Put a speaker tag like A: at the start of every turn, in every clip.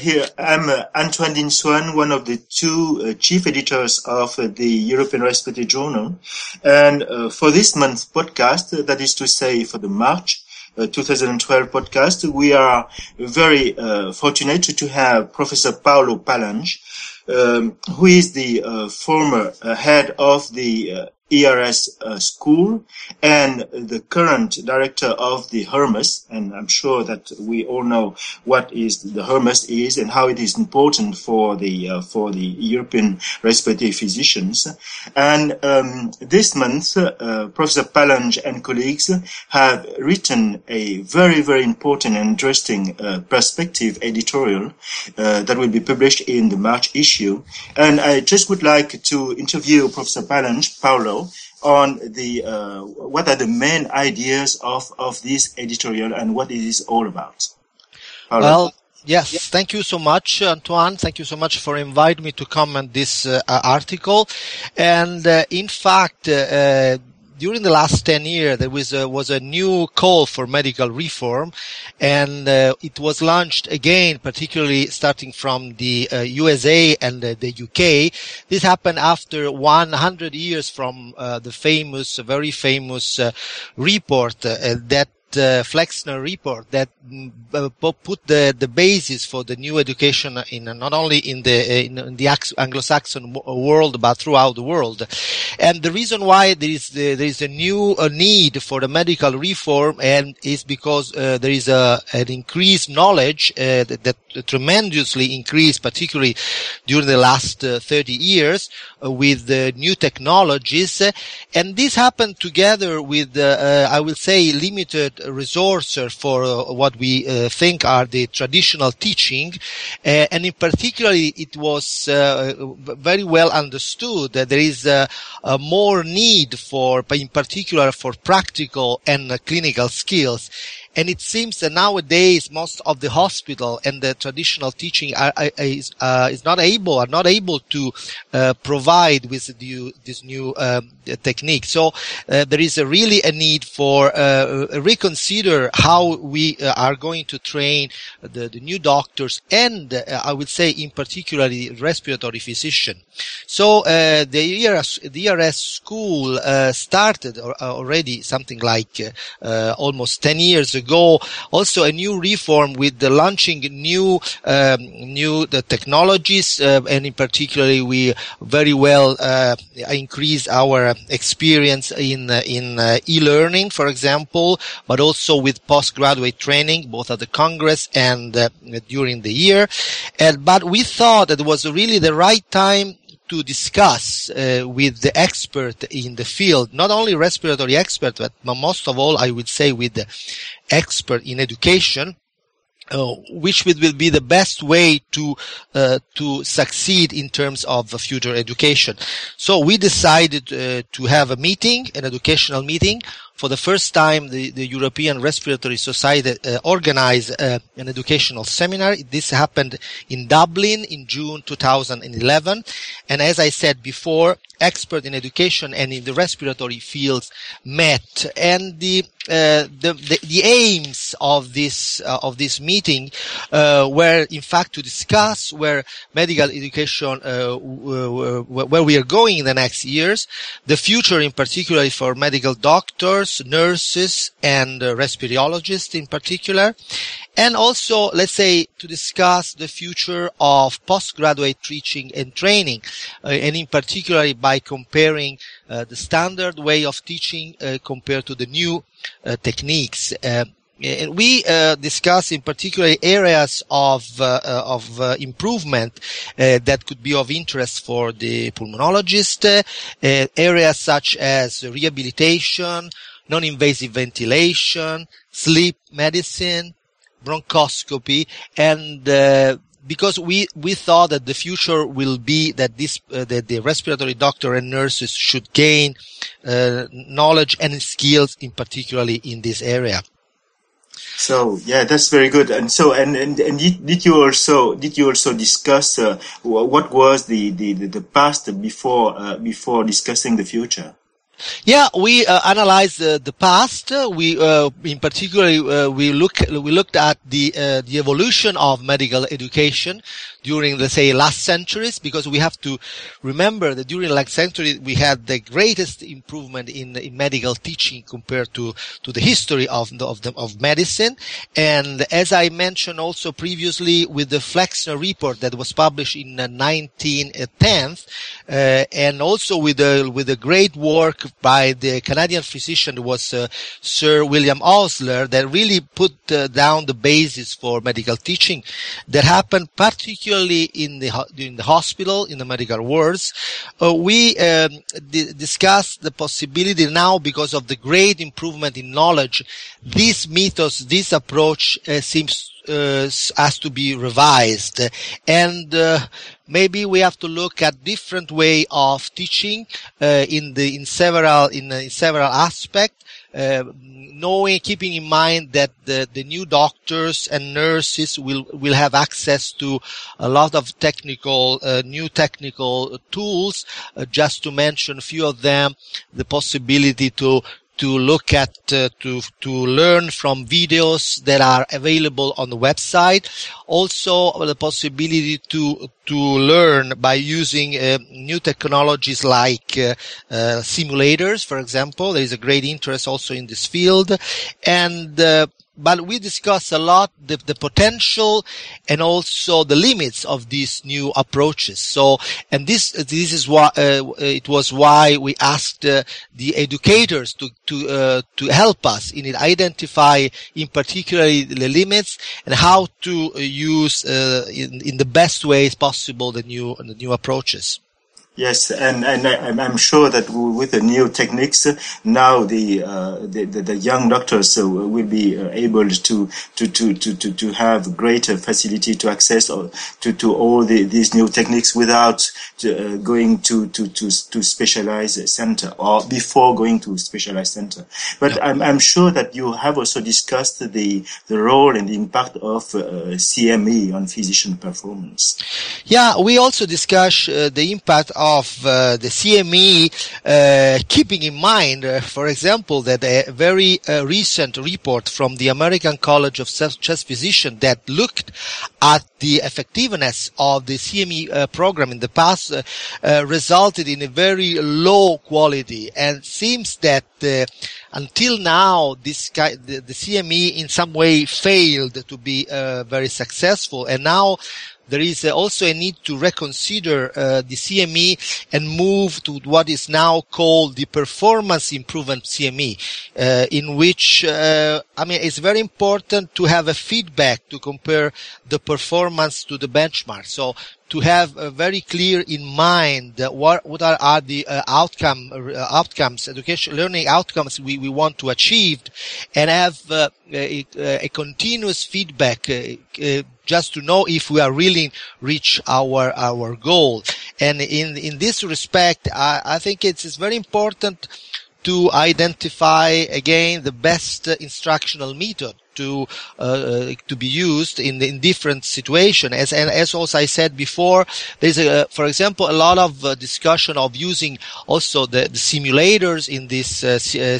A: here I'm uh, Antoine Dinh-Xuan, one of the two uh, chief editors of uh, the European Respiratory Journal. And uh, for this month's podcast, uh, that is to say for the March 2012 podcast, we are very fortunate to have Professor Paolo Palange, um, who is the former head of the ERS uh, school and the current director of the Hermes. And I'm sure that we all know what is the Hermes is and how it is important for the uh, for the European respiratory physicians. And um, this month, uh, Professor Palange and colleagues have written a very very important and interesting uh, perspective editorial uh, that will be published in the March issue. And I just would like to interview Professor Palange, On the uh, what are the main ideas of of this editorial and what it is all about.
B: All well. Yes, thank you so much, Antoine. Thank you so much for inviting me to comment this uh, article. And uh, in fact, uh, during the last 10 years, there was a, was a new call for medical reform, and uh, it was launched again, particularly starting from the uh, USA and uh, the UK. This happened after 100 years from uh, the famous, very famous uh, report uh, that uh, Flexner report that mm, uh, put the, the basis for the new education in uh, not only in the uh, in, the Anglo-Saxon world but throughout the world. And the reason why there is the, there is a new need for the medical reform and is because uh, there is a an increased knowledge uh, that, that, tremendously increased, particularly during the last 30 years with the new technologies, and this happened together with I will say limited resources for uh, what we uh, think are the traditional teaching, uh, and in particular, it was very well understood that there is a more need for, in particular, for practical and clinical skills. And it seems that nowadays most of the hospital and the traditional teaching are, are, is, uh, is not able, are not able to uh, provide with the, this new um, technique. So uh, there is a really a need for uh, reconsider how we uh, are going to train the, the new doctors and uh, I would say in particularly respiratory physician. So the ERS, the ERS school started already something like almost 10 years ago Also a new reform with the launching new, um, new the technologies, uh, and in particularly we very well uh, increase our experience in uh, in uh, e-learning, for example, but also with postgraduate training, both at the Congress and uh, during the year. And but we thought it was really the right time to discuss uh, with the expert in the field, not only respiratory expert, but most of all, I would say with the expert in education, uh, which will, be the best way to uh, to succeed in terms of future education. So we decided uh, to have a meeting, an educational meeting, for the first time, the, the European Respiratory Society uh, organized uh, an educational seminar. This happened in Dublin in June 2011. And as I said before, experts in education and in the respiratory fields met. And the uh, the, the, the, aims of this uh, of this meeting uh, were in fact to discuss where medical education uh, where we are going in the next years, the future in particular for medical doctors, nurses, and uh, respirologists in particular. And also, let's say, to discuss the future of postgraduate teaching and training, uh, and in particular by comparing uh, the standard way of teaching uh, compared to the new uh, techniques. Uh, and we uh, discuss in particular areas of uh, of uh, improvement that could be of interest for the pulmonologist. areas such as rehabilitation, non-invasive ventilation, sleep medicine, bronchoscopy, and uh, because we, we thought that the future will be that this uh, that the respiratory doctor and nurses should gain uh, knowledge and skills, in particularly in this area.
A: So yeah, that's very good. And so and and, and did, did you also did you also discuss uh, what was the, the, the past before uh, before discussing the future?
B: Yeah, we uh, analyzed uh, the past. we, uh, in particular, uh, we look we looked at the uh, the evolution of medical education during, let's say, last centuries, because we have to remember that during last century we had the greatest improvement in in medical teaching compared to to the history of the, of the, of medicine. And as I mentioned also previously, with the Flexner report that was published in 1910, and also with the with the great work by the Canadian physician was uh, Sir William Osler that really put uh, down the basis for medical teaching that happened particularly in the in the hospital in the medical wards. Uh, we um, d- discussed the possibility now because of the great improvement in knowledge. This mythos, this approach uh, seems uh, has to be revised and uh, maybe we have to look at different way of teaching uh, in the in several in, in several aspects uh, knowing keeping in mind that the, the new doctors and nurses will will have access to a lot of technical uh, new technical tools uh, just to mention a few of them the possibility to to look at uh, to to learn from videos that are available on the website. Also the possibility to to learn by using uh, new technologies like uh, uh simulators for example. There is a great interest also in this field. And uh, but we discuss a lot the, the potential and also the limits of these new approaches. So, and this this is why uh, it was why we asked uh, the educators to to uh, to help us in it identify, in particular, the limits and how to use uh, in, in the best ways possible the new the new approaches.
A: Yes, and, and I, am sure that with the new techniques, now the uh, the, the, the, young doctors uh, will be uh, able to to, to, to, to have greater facility to access to, to all the, these new techniques without uh, going to, to, to, to specialized center or before going to specialized center. But yeah. I'm, I'm sure that you have also discussed the, the role and the impact of uh, CME on physician performance.
B: Yeah, we also discuss uh, the impact of of uh, the CME, uh, keeping in mind, uh, for example, that a very uh, recent report from the American College of Chest Physicians that looked at the effectiveness of the CME program in the past resulted in a very low quality. And seems that until now, this guy, the, the, CME in some way failed to be very successful, and now there is uh, also a need to reconsider uh, the CME and move to what is now called the performance improvement CME, uh, in which, uh, I mean, it's very important to have a feedback to compare the performance to the benchmark. So to have very clear in mind what what are, are the uh, outcome uh, outcomes education learning outcomes we, we want to achieve and have uh, a, a, continuous feedback uh, uh, just to know if we are really reach our our goal. And in in this respect I, I think it's, it's very important to identify again the best instructional method to uh, uh, to be used in in different situations. As and as also I said before, there's a for example a lot of uh, discussion of using also the, the simulators in these uh,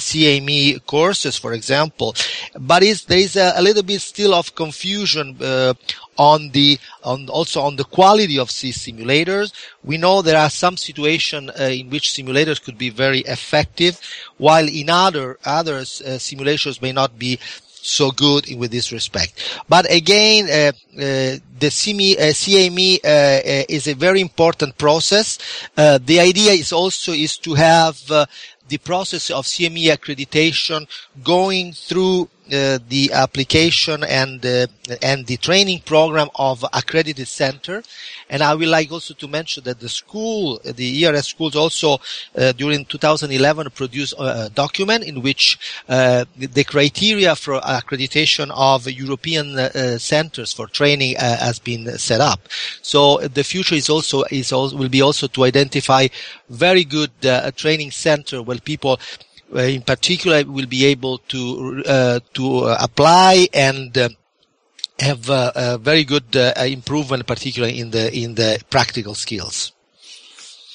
B: CME uh, courses, for example. But there is a, a, little bit still of confusion uh, on the on also on the quality of these simulators. We know there are some situations uh, in which simulators could be very effective, while in other others uh, simulations may not be so good with this respect. But again, uh, uh, the CME, uh, CME uh, uh, is a very important process. Uh, the idea is also is to have the process of CME accreditation going through the application and uh, and the training program of accredited center. And I would like also to mention that the school, the ERS schools also uh, during 2011 produced a document in which uh, the criteria for accreditation of European uh, centers for training uh, has been set up. So the future is also is also, will be also to identify very good training center where people uh, in particular will be able to uh, to uh, apply and have a very good improvement, particularly in the in the practical skills.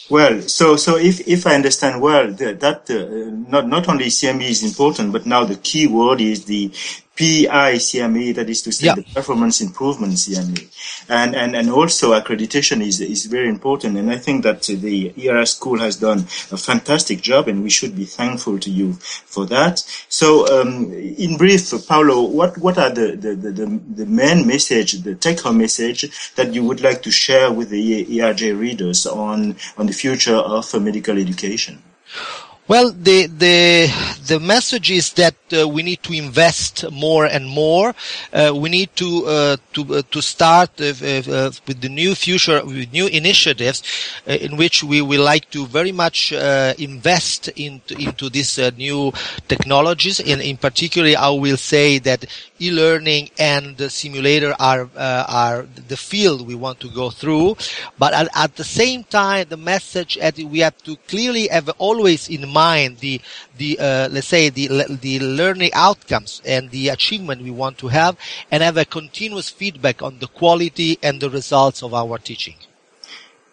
A: Well, so so if, if I understand well, that, that uh, not not only CME is important, but now the key word is the PICME, that is to say
B: Yeah.
A: the performance improvement CME. And, and, and also accreditation is, is very important. And I think that the ERS school has done a fantastic job and we should be thankful to you for that. So, um, in brief, Paolo, what, what are the, the, the, the, main message, the take home message that you would like to share with the ERJ readers on, on the future of medical education?
B: Well, the the the message is that uh, we need to invest more and more. Uh, we need to uh, to uh, to start uh, uh, with the new future with new initiatives in which we will like to very much invest into into these new technologies. In in particular, I will say that e-learning and the simulator are uh, are the field we want to go through. But at, at the same time, the message that we have to clearly have always in mind the the uh, let's say the the learning outcomes and the achievement we want to have, and have a continuous feedback on the quality and the results of our teaching.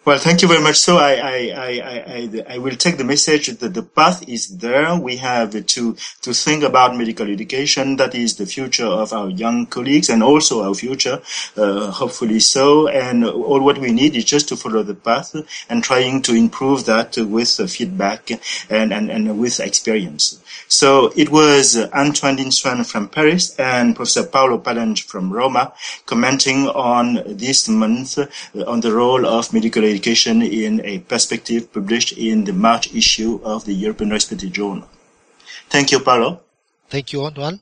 A: Well, thank you very much. So I, I, I, I, I will take the message that the path is there. We have to, to think about medical education. That is the future of our young colleagues and also our future, uh, hopefully so. And all what we need is just to follow the path and trying to improve that with feedback and, and, and with experience. So it was Antoine Dinh-Xuan from Paris and Professor Paolo Palange from Roma commenting on this month uh, on the role of medical education in a perspective published in the March issue of the European Respiratory Journal. Thank you, Paolo.
B: Thank you, Antoine.